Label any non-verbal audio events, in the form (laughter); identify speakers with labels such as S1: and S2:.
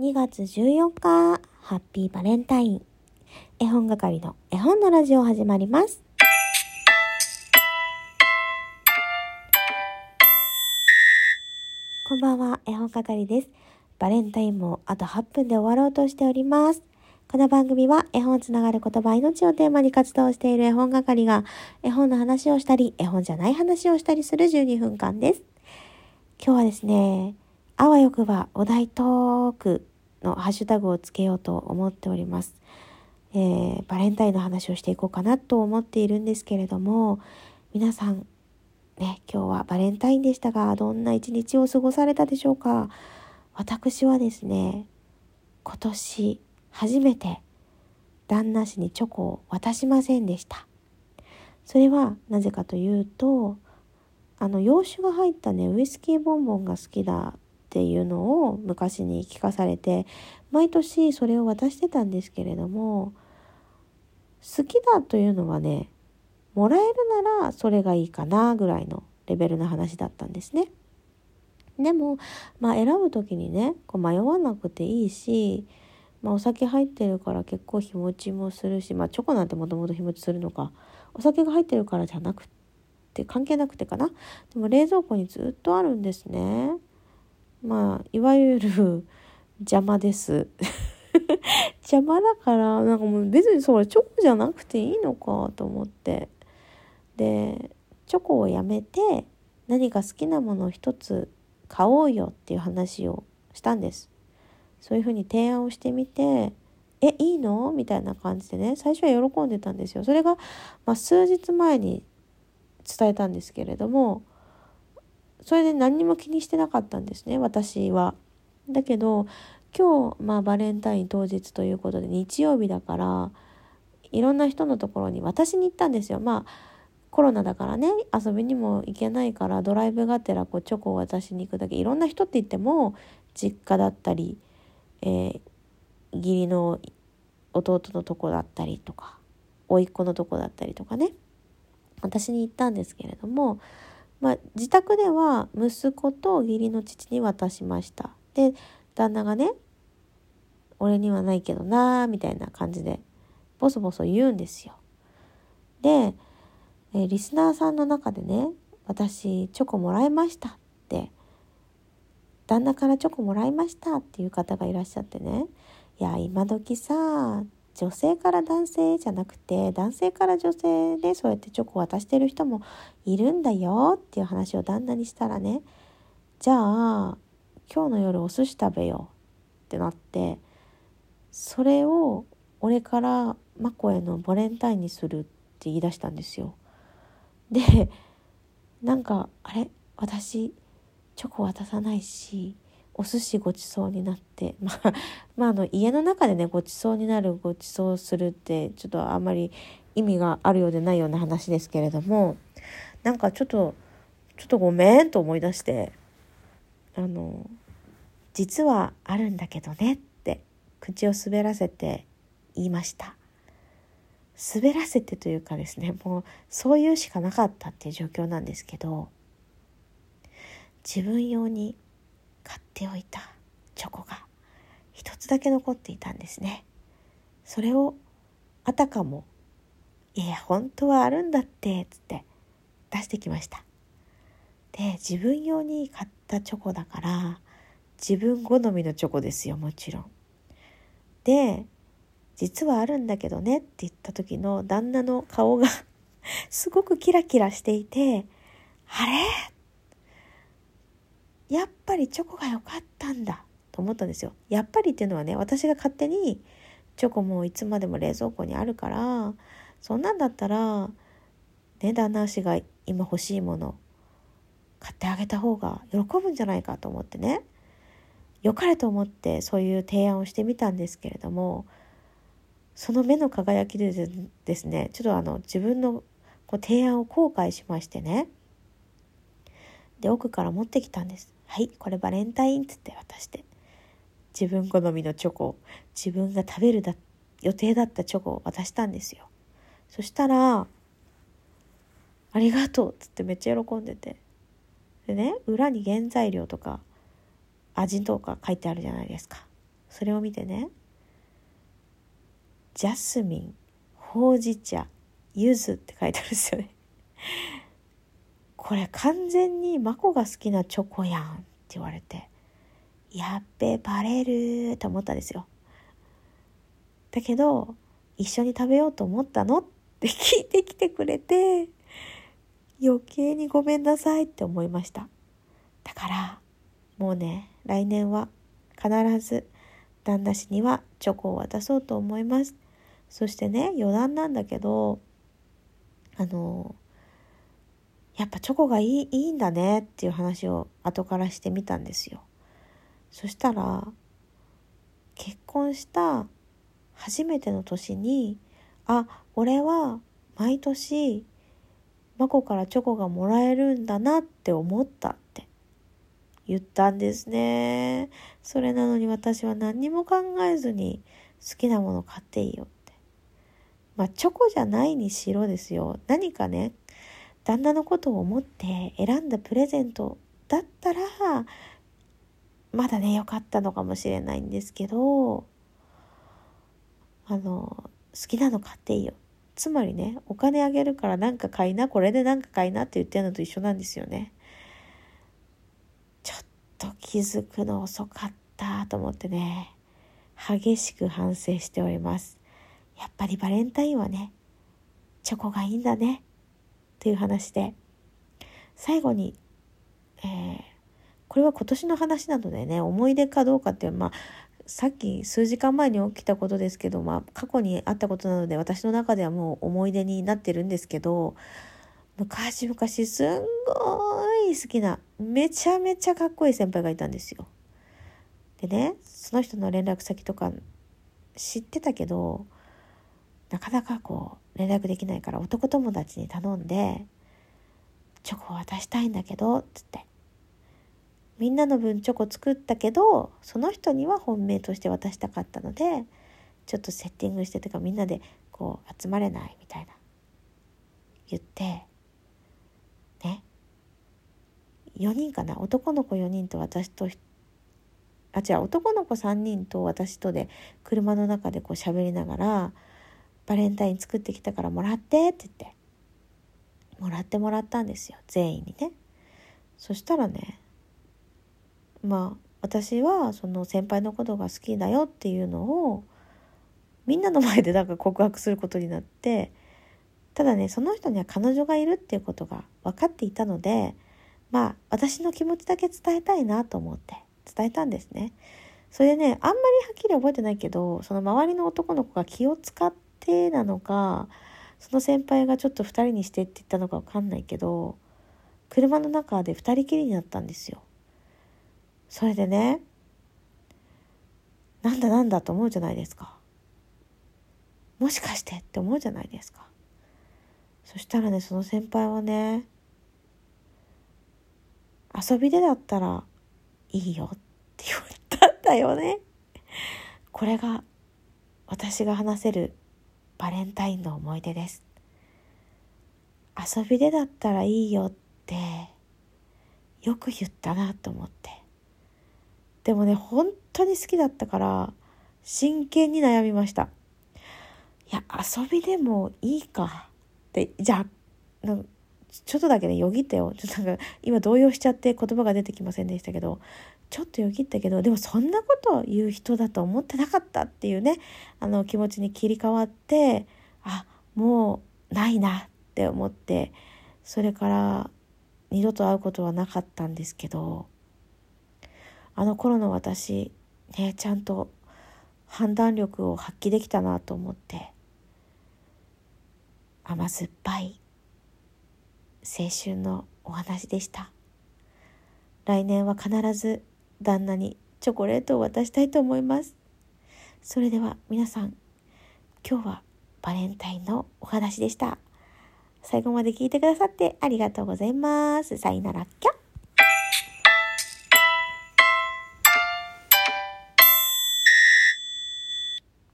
S1: 2月14日、ハッピーバレンタイン。絵本係の絵本のラジオ始まります。こんばんは、絵本係です。バレンタインもあと8分で終わろうとしております。この番組は絵本つながる言葉命をテーマに活動している絵本係が絵本の話をしたり、絵本じゃない話をしたりする12分間です。今日はですね、あわよくばお題トークのハッシュタグをつけようと思っております。えー、バレンタインの話をしていこうかなと思っているんですけれども、皆さん、ね、今日はバレンタインでしたが、どんな一日を過ごされたでしょうか？私はですね、今年初めて旦那氏にチョコを渡しませんでした。それはなぜかというと、あの洋酒が入ったねウイスキーボンボンが好きだっていうのを昔に聞かされて毎年それを渡してたんですけれども好きだというのはねもらえるならそれがいいかなぐらいのレベルの話だったんですね。でも、まあ、選ぶ時にねこう迷わなくていいし、まあ、お酒入ってるから結構日持ちもするし、まあ、チョコなんてもともと日持ちするのかお酒が入ってるからじゃなくて。って関係なくてかなでも冷蔵庫にずっとあるんですねまあいわゆる (laughs) 邪魔です。(laughs) 邪魔だからなんかもう別にそれチョコじゃなくていいのかと思って。でチョコをやめて何か好きなものを一つ買おうよっていう話をしたんです。そういうふうに提案をしてみてえいいの？みたいな感じでね最初は喜んでたんですよ。それが、まあ、数日前に伝えたんですけれどもそれで何にも気にしてなかったんですね私は。だけど今日、まあ、バレンタイン当日ということで日曜日だからいろんな人のところに私に行ったんですよ。まあコロナだからね遊びにも行けないからドライブがてらこうチョコを渡しに行くだけいろんな人って言っても実家だったり、えー、義理の弟のとこだったりとか甥っ子のとこだったりとかね私に言ったんですけれども、まあ、自宅では息子と義理の父に渡しましたで旦那がね「俺にはないけどな」みたいな感じでボソボソ言うんですよ。で、えリスナーさんの中でね「私チョコもらいました」って「旦那からチョコもらいました」っていう方がいらっしゃってねいや今時さ女性から男性じゃなくて男性から女性でそうやってチョコ渡してる人もいるんだよっていう話を旦那にしたらねじゃあ今日の夜お寿司食べようってなってそれを俺からマコへのバレンタインにするって言い出したんですよ。でなんかあれ？私チョコ渡さないしお寿司ごちそうになって (laughs) まあ、まあ、あの家の中でねごちそうになるごちそうするってちょっとあんまり意味があるようでないような話ですけれどもなんかちょっとちょっとごめんと思い出してあの実はあるんだけどねって口を滑らせて言いました。滑らせてというかですねもうそういうしかなかったっていう状況なんですけど自分用に買っておいたチョコが一つだけ残っていたんですね。それをあたかも「いや本当はあるんだって」つって出してきました。で自分用に買ったチョコだから自分好みのチョコですよもちろん。で実はあるんだけどねって言った時の旦那の顔が (laughs) すごくキラキラしていてあれ？やっぱりチョコが良かったんだと思ったんですよ。やっぱりっていうのはね私が勝手にチョコもいつまでも冷蔵庫にあるからそんなんだったらね旦那氏が今欲しいもの買ってあげた方が喜ぶんじゃないかと思ってね。良かれと思ってそういう提案をしてみたんですけれどもその目の輝きでですねちょっとあの自分のこう提案を後悔しましてね。で奥から持ってきたんです。はいこれバレンタインっつって渡して自分好みのチョコを自分が食べるだ予定だったチョコを渡したんですよ。そしたら「ありがとう」っつってめっちゃ喜んでて。でね裏に原材料とか味とか書いてあるじゃないですか。それを見てねジャスミンほうじ茶柚子って書いてあるんですよね。これ完全にマコが好きなチョコやんって言われてやっべバレると思ったんですよ。だけど一緒に食べようと思ったのって聞いてきてくれて余計にごめんなさいって思いました。だからもうね来年は必ず旦那氏にはチョコを渡そうと思います。そしてね余談なんだけどあのやっぱチョコがいいいいんだねっていう話を後からしてみたんですよ。そしたら結婚した初めての年にあ俺は毎年マコからチョコがもらえるんだなって思ったって言ったんですね。それなのに私は何にも考えずに好きなもの買っていいよって。まあチョコじゃないにしろですよ。何かね旦那のことを思って選んだプレゼントだったらまだね良かったのかもしれないんですけどあの好きなの買っていいよ。つまりねお金あげるから何か買いなこれで何か買いなって言ってるのと一緒なんですよね。ちょっと気づくの遅かったと思ってね激しく反省しております。やっぱりバレンタインはねチョコがいいんだね。という話で最後に、えー、これは今年の話なのでね思い出かどうかっていうまあさっき数時間前に起きたことですけど、まあ、過去にあったことなので私の中ではもう思い出になってるんですけど昔々すんごい好きなめちゃめちゃかっこいい先輩がいたんですよ。でねその人の連絡先とか知ってたけどなかなかこう連絡できないから男友達に頼んで「チョコ渡したいんだけど」っつって。みんなの分チョコ作ったけどその人には本命として渡したかったのでちょっとセッティングしてとかみんなでこう集まれないみたいな。言ってね。4人かな？男の子4人と私とあ違う男の子3人と私とで車の中でこう喋りながら「バレンタイン作ってきたからもらって」って言ってもらってもらったんですよ全員にね。そしたらねまあ私はその先輩のことが好きだよっていうのをみんなの前でなんか告白することになってただねその人には彼女がいるっていうことが分かっていたのでまあ私の気持ちだけ伝えたいなと思って伝えたんですね。それでねあんまりはっきり覚えてないけどその周りの男の子が気を使ってなのかその先輩がちょっと2人にしてって言ったのか分かんないけど車の中で2人きりになったんですよ。それでねなんだなんだと思うじゃないですか。もしかしてって思うじゃないですか。そしたらねその先輩はね遊びでだったらいいよって言ったんだよね。これが私が話せるバレンタインの思い出です。遊びでだったらいいよってよく言ったなと思って。でもね本当に好きだったから真剣に悩みました。いや遊びでもいいかってじゃあちょっとだけねよぎったよ。ちょっとなんか今動揺しちゃって言葉が出てきませんでしたけどちょっとよぎったけどでもそんなこと言う人だと思ってなかったっていうねあの気持ちに切り替わってあもうないなって思ってそれから二度と会うことはなかったんですけどあの頃の私ねちゃんと判断力を発揮できたなと思って甘酸っぱい。青春のお話でした。来年は必ず旦那にチョコレートを渡したいと思います。それでは皆さん今日はバレンタインのお話でした。最後まで聞いてくださってありがとうございます。さよならきゃ